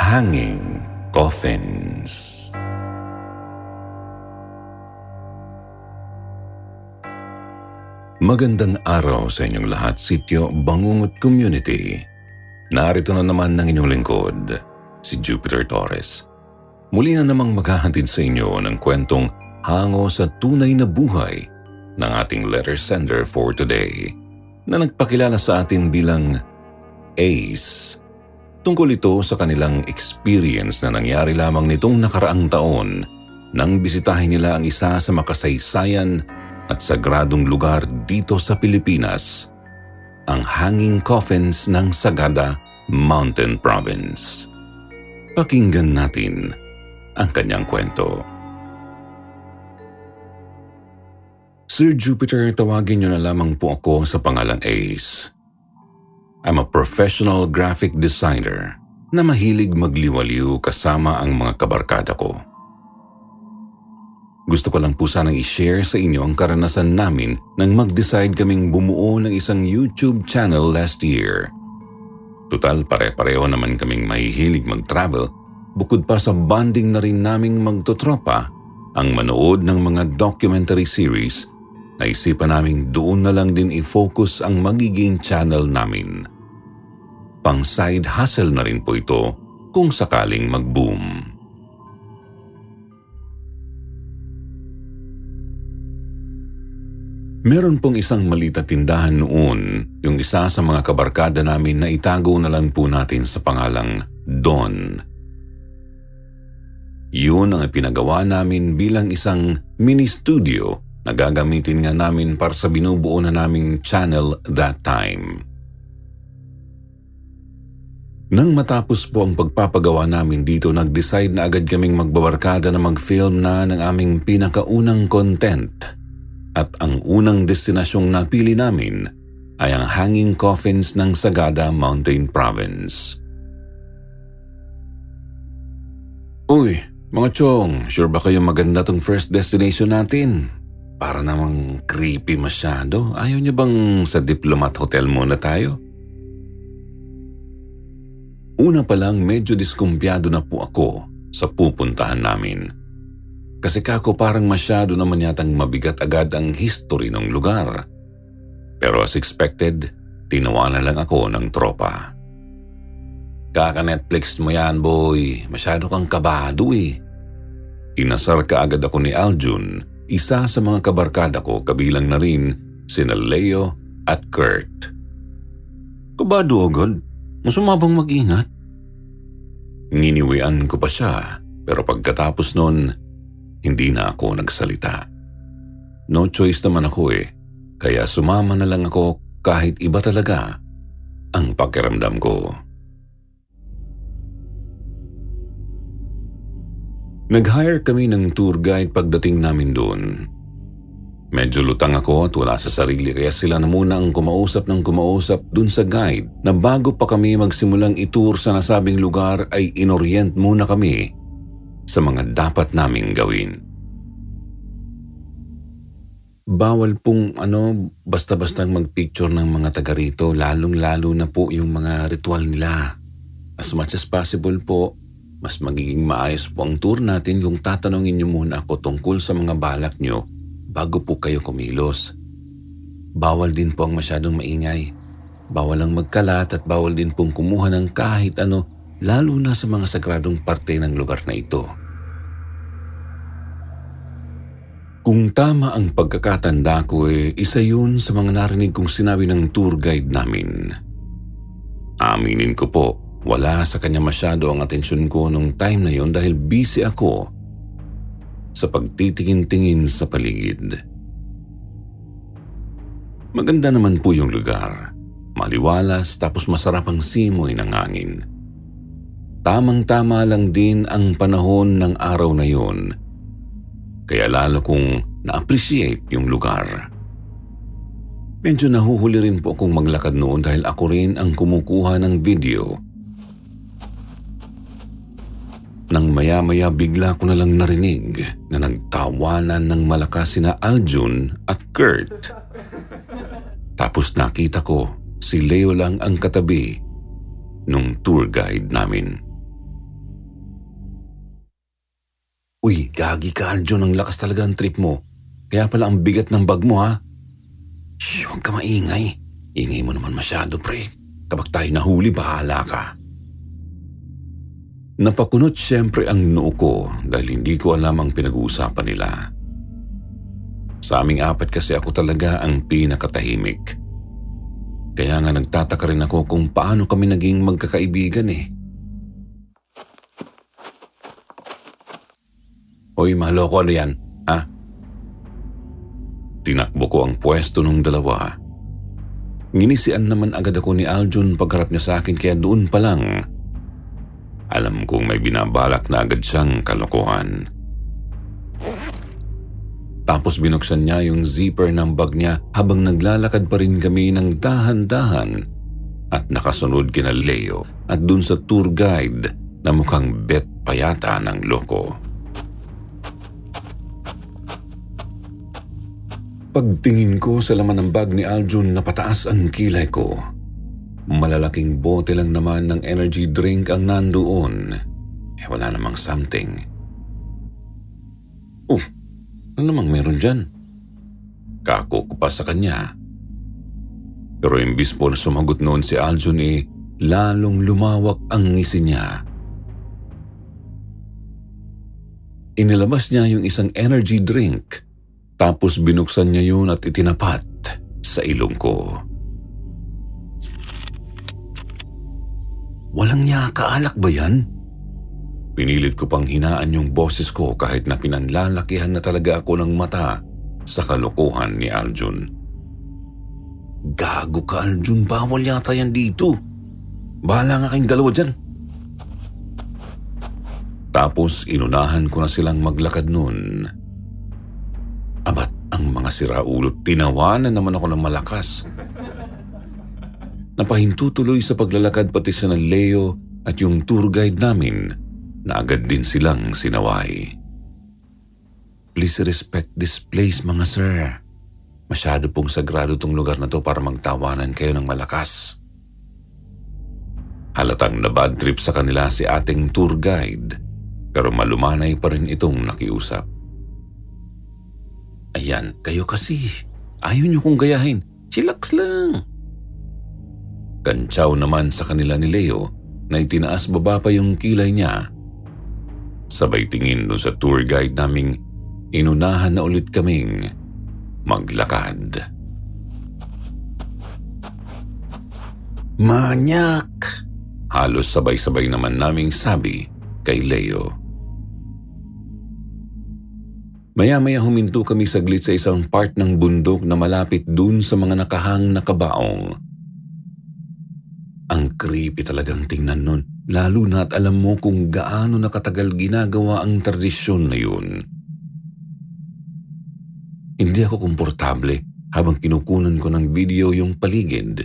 Hanging Coffins Magandang araw sa inyong lahat, Sityo Bangungot Community. Narito na naman ng inyong lingkod, si Jupiter Torres. Muli na namang maghahantid sa inyo ng kwentong hango sa tunay na buhay ng ating letter sender for today na nagpakilala sa atin bilang ACE. Tungkol ito sa kanilang experience na nangyari lamang nitong nakaraang taon nang bisitahin nila ang isa sa makasaysayan at sagradong lugar dito sa Pilipinas, ang Hanging Coffins ng Sagada Mountain Province. Pakinggan natin ang kanyang kwento. Sir Jupiter, tawagin niyo na lamang po ako sa pangalang Ace. I'm a professional graphic designer na mahilig magliwaliw kasama ang mga kabarkada ko. Gusto ko lang po sanang i-share sa inyo ang karanasan namin nang mag-decide kaming bumuo ng isang YouTube channel last year. Total pare-pareho naman kaming mahihilig mag-travel bukod pa sa bonding na rin naming magtotropa ang manood ng mga documentary series naisipan naming doon na lang din i-focus ang magiging channel namin. Pang side hustle na rin po ito kung sakaling mag-boom. Meron pong isang malita tindahan noon, yung isa sa mga kabarkada namin na itago na lang po natin sa pangalang Don. Yun ang pinagawa namin bilang isang mini studio na gagamitin nga namin para sa binubuo na naming channel that time. Nang matapos po ang pagpapagawa namin dito, nag-decide na agad kaming magbabarkada na mag-film na ng aming pinakaunang content – at ang unang destinasyong napili namin ay ang hanging coffins ng Sagada Mountain Province. Uy, mga chong, sure ba kayo maganda tong first destination natin? Para namang creepy masyado. Ayaw niyo bang sa Diplomat Hotel muna tayo? Una pa lang medyo diskumpiyado na po ako sa pupuntahan namin. Kasi kako parang masyado naman yatang mabigat agad ang history ng lugar. Pero as expected, tinawanan lang ako ng tropa. Kaka-Netflix mo yan, boy. Masyado kang kabado eh. Inasar ka agad ako ni Aljun, isa sa mga kabarkada ko kabilang na rin sina Leo at Kurt. Kabado agad? Masama bang mag-ingat? Nginiwian ko pa siya, pero pagkatapos nun, hindi na ako nagsalita. No choice naman ako eh, kaya sumama na lang ako kahit iba talaga ang pakiramdam ko. Nag-hire kami ng tour guide pagdating namin doon. Medyo lutang ako at wala sa sarili kaya sila na muna ang kumausap ng kumausap dun sa guide na bago pa kami magsimulang itour sa nasabing lugar ay inorient muna kami sa mga dapat naming gawin. Bawal pong ano, basta-basta magpicture ng mga taga rito, lalong-lalo na po yung mga ritual nila. As much as possible po, mas magiging maayos po ang tour natin kung tatanungin niyo muna ako tungkol sa mga balak niyo bago po kayo kumilos. Bawal din po ang masyadong maingay. Bawal ang magkalat at bawal din pong kumuha ng kahit ano, lalo na sa mga sagradong parte ng lugar na ito. Kung tama ang pagkakatanda ko eh, isa yun sa mga narinig kong sinabi ng tour guide namin. Aminin ko po, wala sa kanya masyado ang atensyon ko nung time na yon dahil busy ako sa pagtitingin-tingin sa paligid. Maganda naman po yung lugar. Maliwalas tapos masarap ang simoy ng hangin. Tamang-tama lang din ang panahon ng araw na yun. Kaya lalo kong na-appreciate yung lugar. Medyo nahuhuli rin po akong maglakad noon dahil ako rin ang kumukuha ng video. Nang maya-maya bigla ko na lang narinig na nagtawanan ng malakas sina Aljun at Kurt. Tapos nakita ko si Leo lang ang katabi nung tour guide namin. Uy, gagi ka Aljun, ang lakas talaga ng trip mo. Kaya pala ang bigat ng bag mo ha. Shh, huwag ka maingay. Ingay mo naman masyado, pre. Kapag tayo nahuli, bahala ka. Napakunot siyempre ang noo ko dahil hindi ko alam ang pinag-uusapan nila. Sa aming apat kasi ako talaga ang pinakatahimik. Kaya nga nagtataka rin ako kung paano kami naging magkakaibigan eh. Hoy, maloko ano yan, ha? Tinakbo ko ang pwesto ng dalawa. Nginisian naman agad ako ni Aljun pagharap niya sa akin kaya doon pa lang alam kong may binabalak na agad siyang kalokohan. Tapos binuksan niya yung zipper ng bag niya habang naglalakad pa rin kami ng dahan-dahan at nakasunod kina Leo at dun sa tour guide na mukhang bet payata ng loko. Pagtingin ko sa laman ng bag ni Aljun na pataas ang kilay ko. Malalaking bote lang naman ng energy drink ang nandoon. Eh wala namang something. Oh, ano namang meron dyan? Kako ko pa sa kanya. Pero imbis po na sumagot noon si Aljun eh, lalong lumawak ang ngisi niya. Inilabas niya yung isang energy drink tapos binuksan niya yun at itinapat sa ilong ko. Walang niya kaalak ba yan? Pinilit ko pang hinaan yung boses ko kahit na pinanlalakihan na talaga ako ng mata sa kalokohan ni Aljun. Gago ka Aljun, bawal yata yan dito. Bahala nga kayong dalawa dyan. Tapos inunahan ko na silang maglakad noon. Abat ang mga siraulot, tinawanan naman ako ng malakas. Napahinto tuloy sa paglalakad pati sa Leo at yung tour guide namin na agad din silang sinaway. Please respect this place mga sir. Masyado pong sagrado tong lugar na to para magtawanan kayo ng malakas. Halatang na bad trip sa kanila si ating tour guide pero malumanay pa rin itong nakiusap. Ayan, kayo kasi. Ayaw niyo kong gayahin. Chillax lang. Kantsaw naman sa kanila ni Leo na itinaas baba pa yung kilay niya. Sabay tingin doon sa tour guide naming inunahan na ulit kaming maglakad. Manyak! Halos sabay-sabay naman naming sabi kay Leo. Maya-maya huminto kami saglit sa isang part ng bundok na malapit dun sa mga nakahang na kabaong. Ang creepy talagang tingnan nun, lalo na at alam mo kung gaano nakatagal ginagawa ang tradisyon na yun. Hindi ako komportable habang kinukunan ko ng video yung paligid.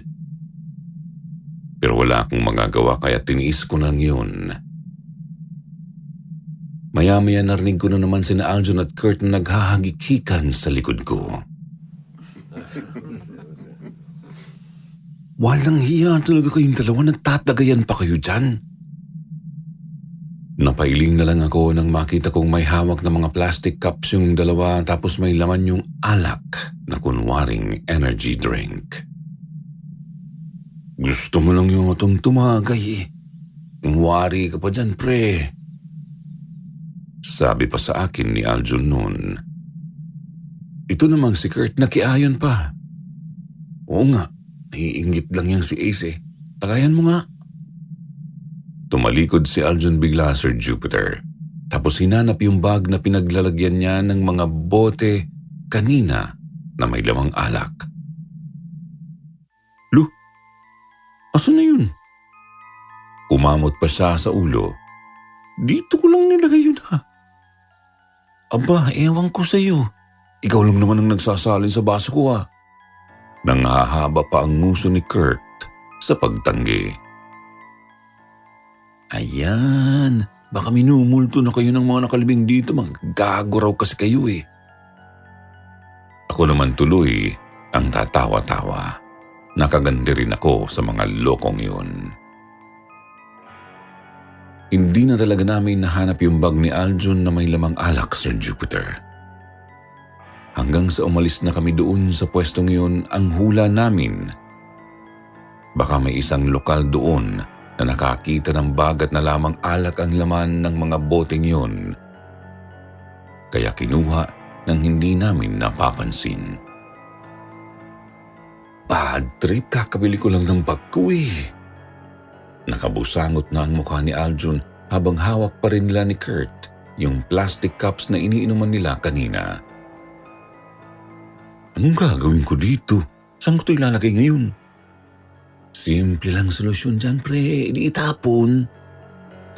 Pero wala akong magagawa kaya tiniis ko lang yun. Maya-maya narinig ko na naman sina Aljon at Kurt na naghahagikikan sa likod ko. Walang hiya talaga kayong dalawa, nagtatagayan pa kayo dyan. Napailing na lang ako nang makita kong may hawak na mga plastic cups yung dalawa tapos may laman yung alak na kunwaring energy drink. Gusto mo lang yung atong tumagay eh. Wari ka pa dyan, pre. Sabi pa sa akin ni Aljun noon. Ito namang si Kurt nakiayon pa. Oo nga, Naiingit lang yang si Ace eh. Tagayan mo nga. Tumalikod si Aljon bigla, Sir Jupiter. Tapos hinanap yung bag na pinaglalagyan niya ng mga bote kanina na may lamang alak. Lu, Asan na yun? Kumamot pa siya sa ulo. Dito ko lang nilagay yun ha. Aba, ewan ko sa iyo. Ikaw lang naman ang nagsasalin sa baso ko ha. Nangahaba pa ang nguso ni Kurt sa pagtanggi. Ayan, baka minumulto na kayo ng mga nakalibing dito. Maggago raw kasi kayo eh. Ako naman tuloy ang tatawa-tawa. Nakagandi rin ako sa mga lokong yun. Hindi na talaga namin nahanap yung bag ni Aljon na may lamang alak, Sir Jupiter. Hanggang sa umalis na kami doon sa pwestong yun, ang hula namin. Baka may isang lokal doon na nakakita ng bagat na lamang alak ang laman ng mga boteng yun. Kaya kinuha nang hindi namin napapansin. Bad trip, kakabili ko lang ng bag eh. Nakabusangot na ang mukha ni Aljun habang hawak pa rin nila ni Kurt yung plastic cups na iniinuman nila kanina. Anong gagawin ko dito? Saan ko ito ilalagay ngayon? Simple lang solusyon dyan, pre. Di itapon.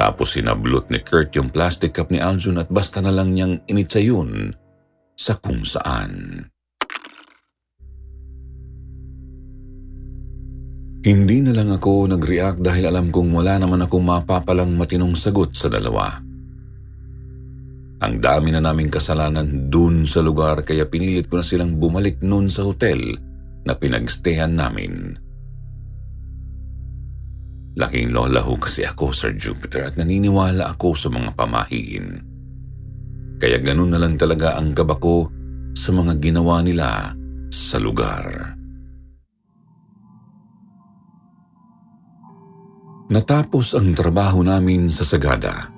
Tapos sinablot ni Kurt yung plastic cup ni Aljun at basta na lang niyang initsa yun sa kung saan. Hindi na lang ako nag-react dahil alam kong wala naman akong mapapalang matinong sagot sa dalawa. Ang dami na naming kasalanan dun sa lugar kaya pinilit ko na silang bumalik nun sa hotel na pinagstehan namin. Laking lola ho kasi ako, Sir Jupiter, at naniniwala ako sa mga pamahiin. Kaya ganun na lang talaga ang gaba ko sa mga ginawa nila sa lugar. Natapos ang trabaho namin sa Sagada.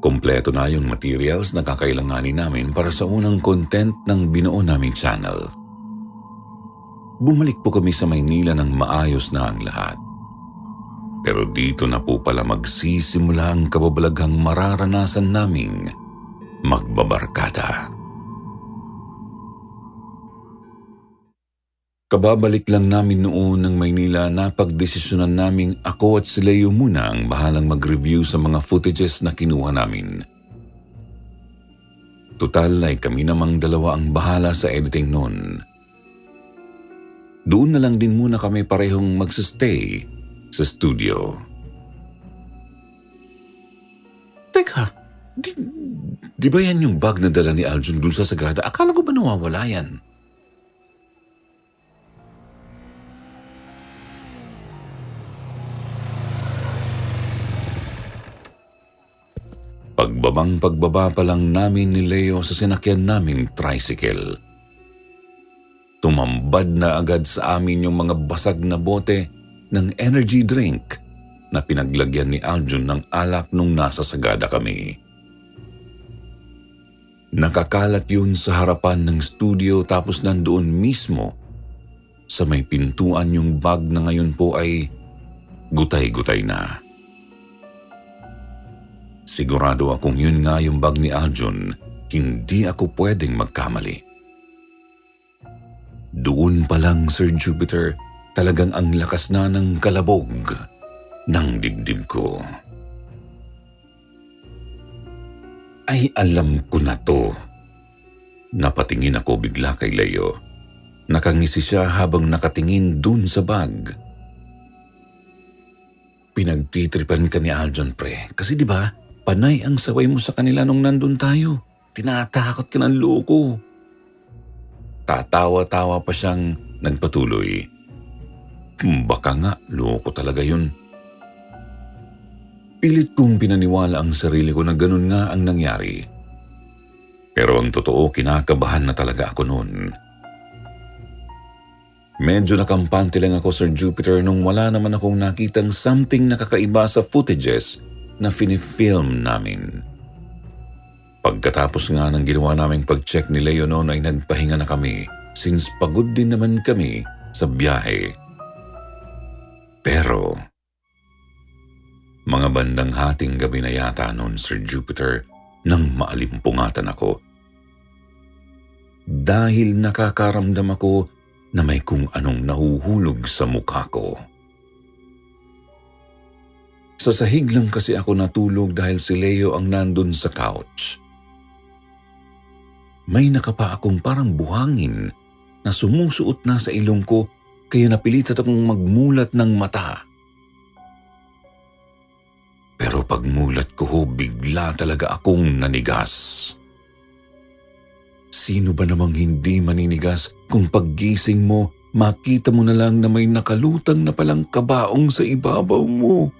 Kompleto na yung materials na kakailanganin namin para sa unang content ng binuo naming channel. Bumalik po kami sa Maynila ng maayos na ang lahat. Pero dito na po pala magsisimula ang kababalaghang mararanasan naming magbabarkada. Kababalik lang namin noon ng Maynila na pagdesisyonan naming ako at si Leo muna ang bahalang mag-review sa mga footages na kinuha namin. Total ay kami namang dalawa ang bahala sa editing noon. Doon na lang din muna kami parehong magsistay sa studio. Teka, di, di ba yan yung bag na dala ni Aljun dun sa Sagada? Akala ko ba nawawala yan? Pagbabang pagbaba pa lang namin ni Leo sa sinakyan naming tricycle. Tumambad na agad sa amin yung mga basag na bote ng energy drink na pinaglagyan ni Aljun ng alak nung nasa sagada kami. Nakakalat yun sa harapan ng studio tapos nandoon mismo sa may pintuan yung bag na ngayon po ay gutay-gutay na. Sigurado akong yun nga yung bag ni Aljun, hindi ako pwedeng magkamali. Doon pa lang, Sir Jupiter, talagang ang lakas na ng kalabog ng dibdib ko. Ay alam ko na to. Napatingin ako bigla kay Leo. Nakangisi siya habang nakatingin dun sa bag. Pinagtitripan ka ni Aljon, pre. Kasi di ba, Panay ang saway mo sa kanila nung nandun tayo. Tinatakot ka ng loko. Tatawa-tawa pa siyang nagpatuloy. Hmm, baka nga, loko talaga yun. Pilit kong pinaniwala ang sarili ko na ganun nga ang nangyari. Pero ang totoo, kinakabahan na talaga ako noon. Medyo nakampante lang ako, Sir Jupiter, nung wala naman akong nakitang something nakakaiba sa footages na finifilm namin. Pagkatapos nga ng ginawa naming pag-check ni Leo noon ay nagpahinga na kami since pagod din naman kami sa biyahe. Pero, mga bandang hating gabi na yata noon, Sir Jupiter, nang maalimpungatan ako. Dahil nakakaramdam ako na may kung anong nahuhulog sa mukha ko. Sa sahig lang kasi ako natulog dahil si Leo ang nandun sa couch. May nakapa akong parang buhangin na sumusuot na sa ilong ko kaya napilitan akong magmulat ng mata. Pero pagmulat ko ho, bigla talaga akong nanigas. Sino ba namang hindi maninigas kung paggising mo, makita mo na lang na may nakalutang na palang kabaong sa ibabaw mo?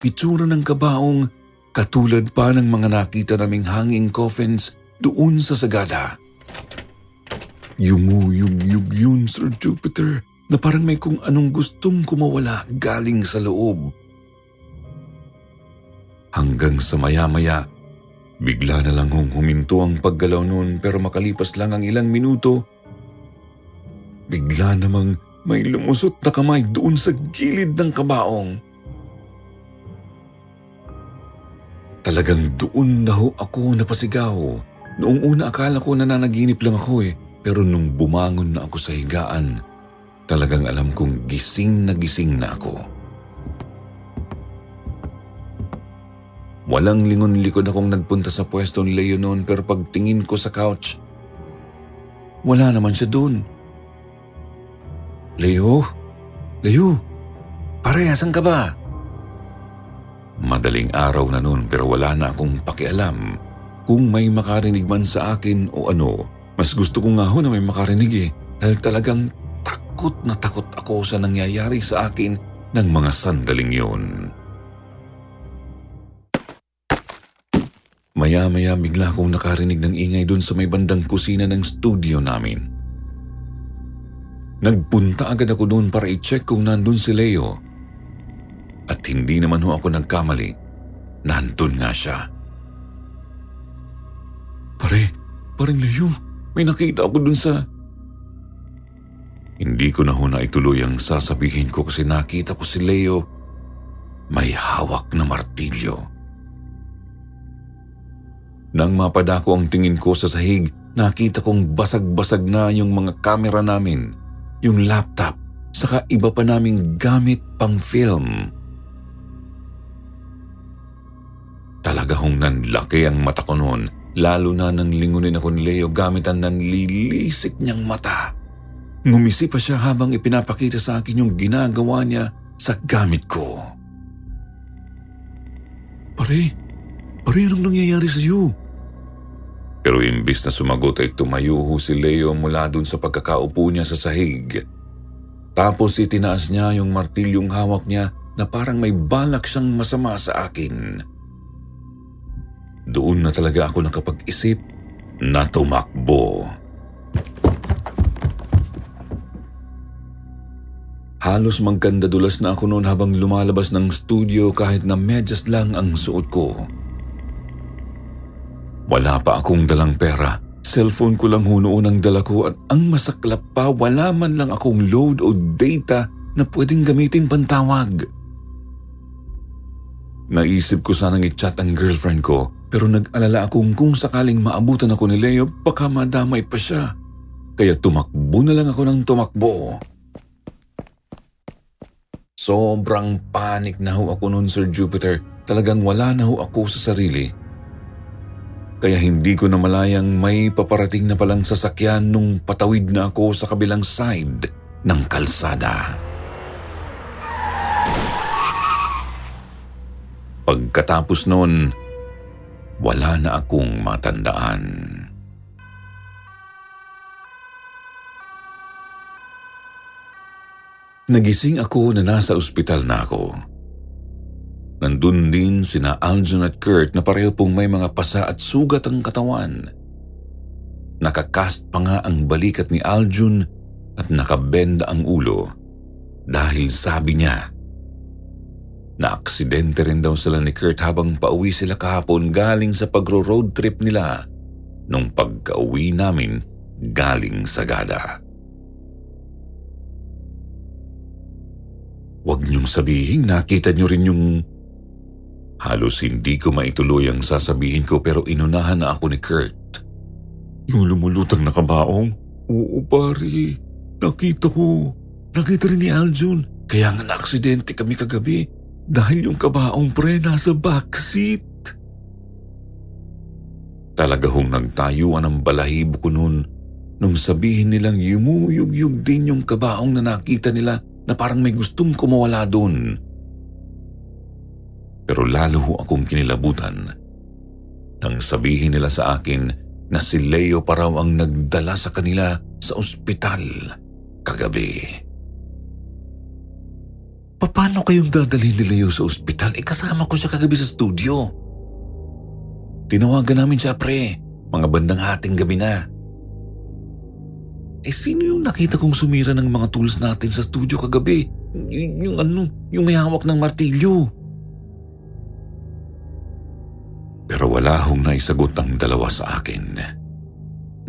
Itsura ng kabaong katulad pa ng mga nakita naming hanging coffins doon sa sagada. Yumuyug-yug yun, Sir Jupiter, na parang may kung anong gustong kumawala galing sa loob. Hanggang sa maya-maya, bigla na lang hong huminto ang paggalaw noon pero makalipas lang ang ilang minuto, bigla namang may lumusot na kamay doon sa gilid ng kabaong. Talagang doon na ho ako napasigaw. Noong una akala ko nananaginip lang ako eh, pero nung bumangon na ako sa higaan, talagang alam kong gising na gising na ako. Walang lingon-likod akong nagpunta sa pwesto ni Leo noon pero pagtingin ko sa couch, wala naman siya doon. Leo? Leo? Pare, asan ka ba? Madaling araw na noon pero wala na akong pakialam kung may makarinig man sa akin o ano. Mas gusto ko nga ho na may makarinig eh dahil talagang takot na takot ako sa nangyayari sa akin ng mga sandaling yun. Maya-maya bigla akong nakarinig ng ingay doon sa may bandang kusina ng studio namin. Nagpunta agad ako doon para i-check kung nandun si Leo at hindi naman ho ako nagkamali. Nandun nga siya. Pare, parang Leo, may nakita ako dun sa... Hindi ko na ho na ituloy ang sasabihin ko kasi nakita ko si Leo may hawak na martilyo. Nang mapadako ang tingin ko sa sahig, nakita kong basag-basag na yung mga kamera namin, yung laptop, saka iba pa naming gamit pang film. Talaga hong nanlaki ang mata ko noon, lalo na nang lingunin ako ni Leo gamit ang nanlilisik niyang mata. Ngumisi pa siya habang ipinapakita sa akin yung ginagawa niya sa gamit ko. Pare, pare anong nangyayari sa iyo? Pero imbis na sumagot ay tumayo ho si Leo mula dun sa pagkakaupo niya sa sahig. Tapos itinaas niya yung martilyong hawak niya na parang may balak siyang masama sa akin. Doon na talaga ako nakapag-isip na tumakbo. Halos magkandadulas na ako noon habang lumalabas ng studio kahit na medyas lang ang suot ko. Wala pa akong dalang pera. Cellphone ko lang ho noon ang dala ko at ang masaklap pa wala man lang akong load o data na pwedeng gamitin pantawag. Naisip ko sanang i-chat ang girlfriend ko pero nag-alala akong kung sakaling maabutan ako ni Leo, baka madamay pa siya. Kaya tumakbo na lang ako ng tumakbo. Sobrang panic na ho ako noon, Sir Jupiter. Talagang wala na ho ako sa sarili. kaya hindi ko na malayang may paparating na palang sasakyan nung patawid na ako sa kabilang side ng kalsada. Pagkatapos noon, wala na akong matandaan. Nagising ako na nasa ospital na ako. Nandun din sina Aljon at Kurt na pareho pong may mga pasa at sugat ang katawan. Nakakast pa nga ang balikat ni Aljun at nakabenda ang ulo dahil sabi niya na aksidente rin daw sila ni Kurt habang pauwi sila kahapon galing sa pagro-road trip nila nung pagka-uwi namin galing sa Gada. Huwag niyong sabihin nakita niyo rin yung Halos hindi ko maituloy ang sasabihin ko pero inunahan na ako ni Kurt. Yung lumulutang na kabaong? Oo, pare. Nakita ko. Nakita rin ni Aljun. Kaya nga na-aksidente kami kagabi dahil yung kabaong pre nasa backseat. Talaga hong nagtayuan ang balahibo ko noon nung sabihin nilang yumuyug-yug din yung kabaong na nakita nila na parang may gustong kumawala doon pero lalo ho akong kinilabutan nang sabihin nila sa akin na si Leo pa raw ang nagdala sa kanila sa ospital kagabi. Paano kayong dadalhin ni Leo sa ospital? Eh ko siya kagabi sa studio. Tinawagan namin siya pre, mga bandang hating gabi na. Eh sino yung nakita kong sumira ng mga tools natin sa studio kagabi? Y- yung ano, yung may hawak ng martilyo. Pero wala hong naisagot ang dalawa sa akin.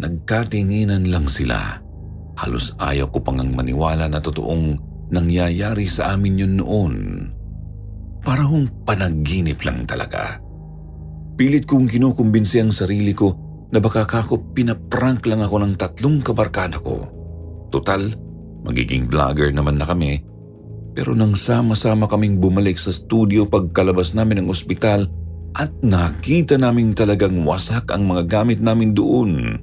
Nagkatinginan lang sila. Halos ayaw ko pang maniwala na totoong nangyayari sa amin yun noon. Para hong panaginip lang talaga. Pilit kong kinukumbinsi ang sarili ko na baka kako pinaprank lang ako ng tatlong kabarkada ko. Total, magiging vlogger naman na kami. Pero nang sama-sama kaming bumalik sa studio pagkalabas namin ng ospital, at nakita namin talagang wasak ang mga gamit namin doon.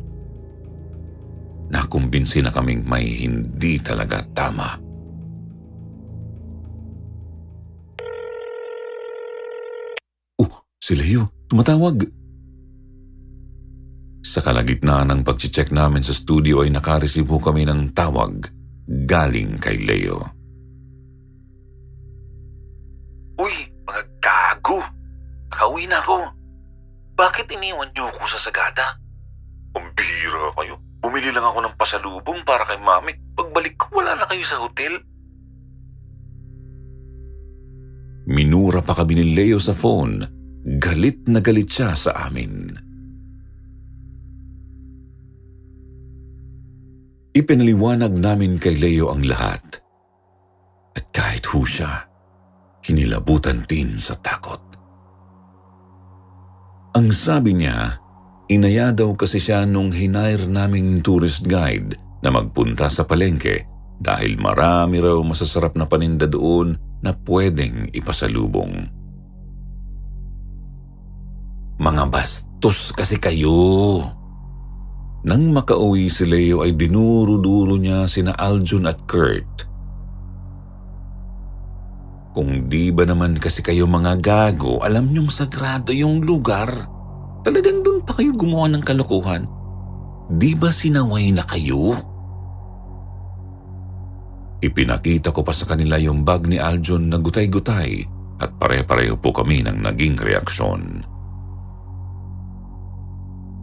Nakumbinsi na kaming may hindi talaga tama. Si Leo, tumatawag. Sa kalagitnaan ng pag-check namin sa studio ay nakareceive kami ng tawag galing kay Leo. Uy, mga gago! Nakauwi na ako. Bakit iniwan niyo ako sa Sagada? Ang bihira kayo. Bumili lang ako ng pasalubong para kay mami. Pagbalik ko, wala na kayo sa hotel. Minura pa kami ni Leo sa phone. Galit na galit siya sa amin. Ipinaliwanag namin kay Leo ang lahat. At kahit ho siya, kinilabutan din sa takot. Ang sabi niya, inaya daw kasi siya nung hinire naming tourist guide na magpunta sa palengke dahil marami raw masasarap na paninda doon na pwedeng ipasalubong. Mga bastos kasi kayo. Nang makauwi si Leo ay dinuro-duro niya sina Aljun at Kurt. Kung di ba naman kasi kayo mga gago, alam niyong sagrado yung lugar. Talagang doon pa kayo gumawa ng kalokohan. Di ba sinaway na kayo? Ipinakita ko pa sa kanila yung bag ni Aljon na gutay-gutay at pare-pareho po kami ng naging reaksyon.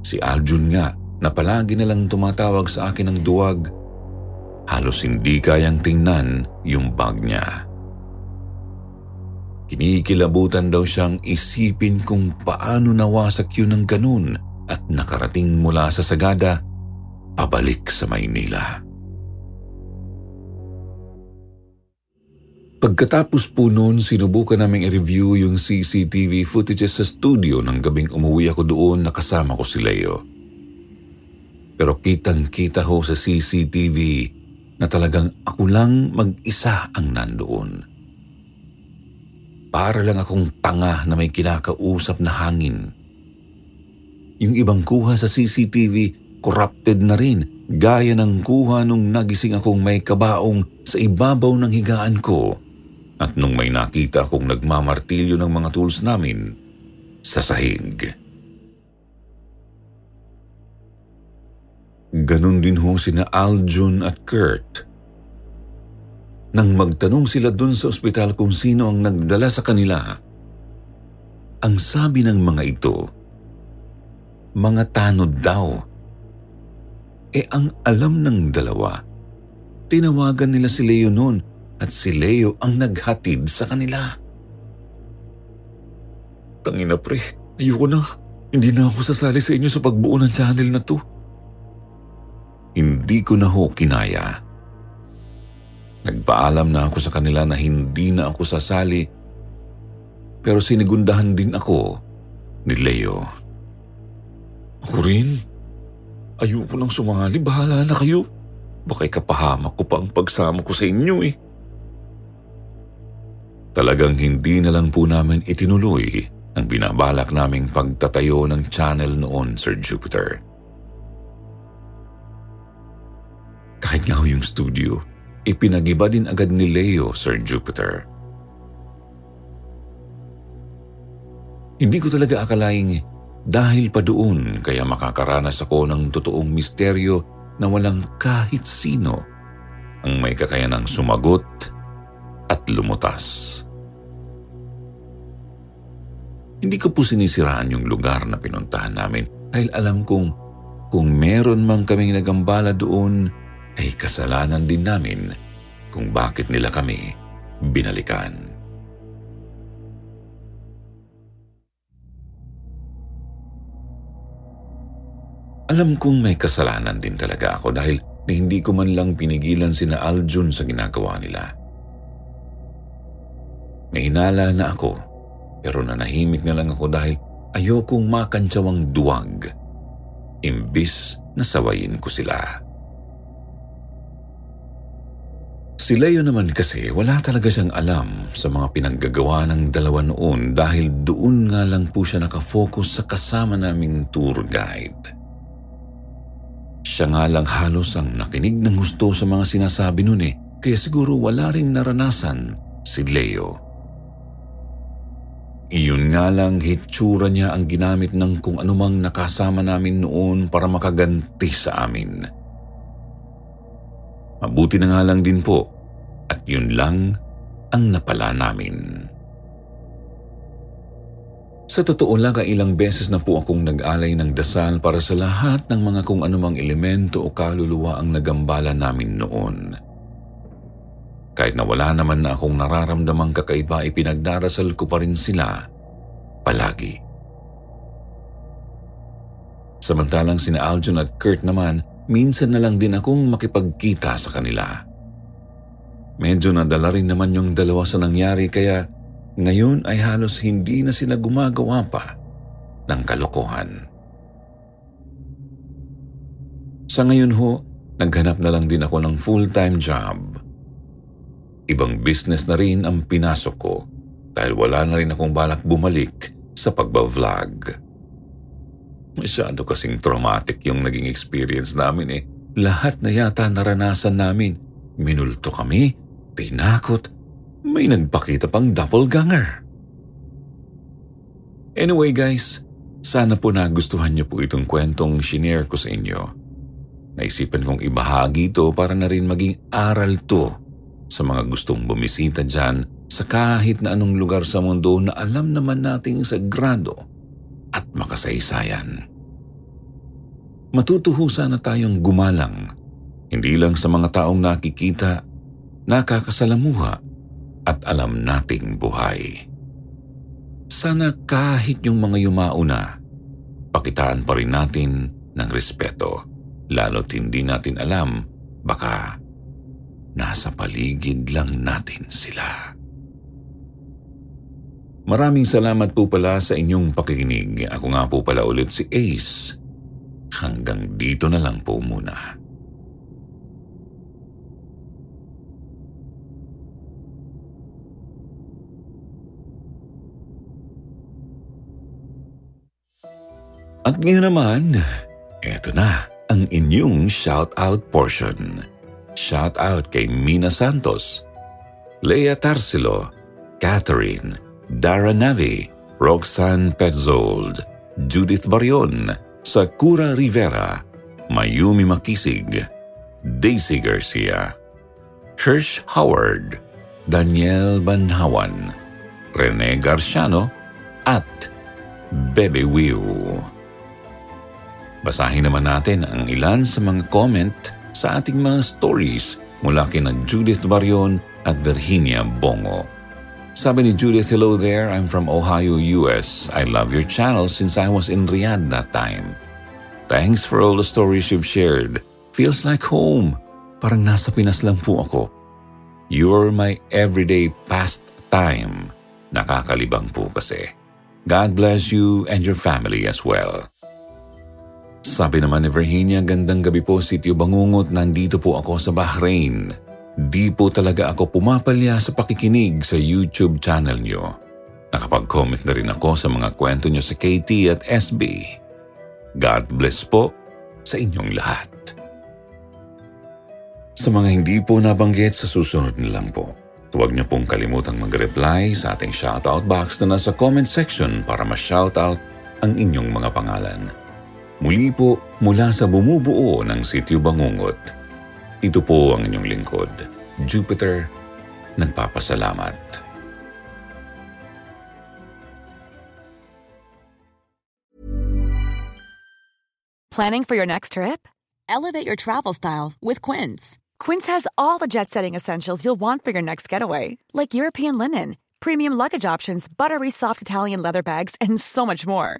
Si Aljun nga na palagi nalang tumatawag sa akin ng duwag, halos hindi kayang tingnan yung bag niya. Kinikilabutan daw siyang isipin kung paano nawasak yun ng ganun at nakarating mula sa Sagada pabalik sa Maynila. Pagkatapos po noon, sinubukan naming i-review yung CCTV footages sa studio ng gabing umuwi ako doon na kasama ko si Leo. Pero kitang-kita ho sa CCTV na talagang ako lang mag-isa ang nandoon. Para lang akong tanga na may kinakausap na hangin. Yung ibang kuha sa CCTV, corrupted na rin, gaya ng kuha nung nagising akong may kabaong sa ibabaw ng higaan ko at nung may nakita akong nagmamartilyo ng mga tools namin sa sahig. Ganon din ho sina Aljun at Kurt. Nang magtanong sila dun sa ospital kung sino ang nagdala sa kanila, ang sabi ng mga ito, mga tanod daw. E ang alam ng dalawa, tinawagan nila si Leo noon at si Leo ang naghatid sa kanila. Tangina pre, ayoko na. Hindi na ako sasali sa inyo sa pagbuo ng channel na to. Hindi ko na ho kinaya. Nagpaalam na ako sa kanila na hindi na ako sasali pero sinigundahan din ako ni Leo. Ako rin? Ayoko nang sumali. Bahala na kayo. Baka ikapahamak ko pa ang pagsama ko sa inyo eh. Talagang hindi na lang po namin itinuloy ang binabalak naming pagtatayo ng channel noon, Sir Jupiter. Kahit nga yung studio, ipinagiba din agad ni Leo, Sir Jupiter. Hindi ko talaga akalaing dahil pa doon kaya makakaranas ako ng totoong misteryo na walang kahit sino ang may kakayanang sumagot at lumutas. Hindi ko po sinisiraan yung lugar na pinuntahan namin dahil alam kong kung meron mang kaming nagambala doon ay kasalanan din namin kung bakit nila kami binalikan. Alam kong may kasalanan din talaga ako dahil na hindi ko man lang pinigilan sina Aljun sa ginagawa nila. May hinala na ako pero nanahimik na lang ako dahil ayokong makantsawang duwag imbis na sawayin ko sila. Si Leo naman kasi wala talaga siyang alam sa mga pinaggagawa ng dalawa noon dahil doon nga lang po siya nakafocus sa kasama naming tour guide. Siya nga lang halos ang nakinig ng gusto sa mga sinasabi noon eh, kaya siguro wala ring naranasan si Leo. Iyon nga lang hitsura niya ang ginamit ng kung anumang nakasama namin noon para makaganti sa amin. Mabuti na nga lang din po at yun lang ang napala namin. Sa totoo lang, ilang beses na po akong nag-alay ng dasal para sa lahat ng mga kung anumang elemento o kaluluwa ang nagambala namin noon. Kahit na wala naman na akong nararamdamang kakaiba, ipinagdarasal ko pa rin sila palagi. Samantalang sina Aljon at Kurt naman minsan na lang din akong makipagkita sa kanila. Medyo nadala rin naman yung dalawa sa nangyari kaya ngayon ay halos hindi na sila gumagawa pa ng kalokohan. Sa ngayon ho, naghanap na lang din ako ng full-time job. Ibang business na rin ang pinasok ko dahil wala na rin akong balak bumalik sa pagbablog. Masyado kasing traumatic yung naging experience namin eh. Lahat na yata naranasan namin. Minulto kami, tinakot, may nagpakita pang doppelganger. Anyway guys, sana po nagustuhan niyo po itong kwentong shinare ko sa inyo. Naisipan kong ibahagi ito para na rin maging aral to sa mga gustong bumisita dyan sa kahit na anong lugar sa mundo na alam naman nating sagrado at makasaysayan. Matutuho sana tayong gumalang, hindi lang sa mga taong nakikita, nakakasalamuha at alam nating buhay. Sana kahit yung mga yumauna, pakitaan pa rin natin ng respeto, lalo't hindi natin alam, baka nasa paligid lang natin sila. Maraming salamat po pala sa inyong pakikinig. Ako nga po pala ulit si Ace. Hanggang dito na lang po muna. At ngayon naman, eto na ang inyong shout-out portion. Shout-out kay Mina Santos, Leia Tarsilo, Catherine, Dara Navi, Roxanne Petzold, Judith Barion, Sakura Rivera, Mayumi Makisig, Daisy Garcia, Hirsch Howard, Daniel Banhawan, Rene Garciano, at Bebe Wiu. Basahin naman natin ang ilan sa mga comment sa ating mga stories mula kina Judith Barion at Virginia Bongo. Sabi ni Judith, Hello there, I'm from Ohio, US. I love your channel since I was in Riyadh that time. Thanks for all the stories you've shared. Feels like home. Parang nasa Pinas lang po ako. You're my everyday pastime. Nakakalibang po kasi. God bless you and your family as well. Sabi naman ni Virginia, gandang gabi po, Sityo Bangungot, nandito po ako sa Bahrain. Di po talaga ako pumapalya sa pakikinig sa YouTube channel nyo. Nakapag-comment na rin ako sa mga kwento nyo sa KT at SB. God bless po sa inyong lahat. Sa mga hindi po nabanggit sa susunod na lang po, huwag niyo pong kalimutang mag-reply sa ating shoutout box na nasa comment section para ma-shoutout ang inyong mga pangalan. Muli po mula sa bumubuo ng Sityo Bangungot, ito po ang inyong lingkod, Jupiter, nagpapasalamat. Planning for your next trip? Elevate your travel style with Quince. Quince has all the jet setting essentials you'll want for your next getaway, like European linen, premium luggage options, buttery soft Italian leather bags, and so much more.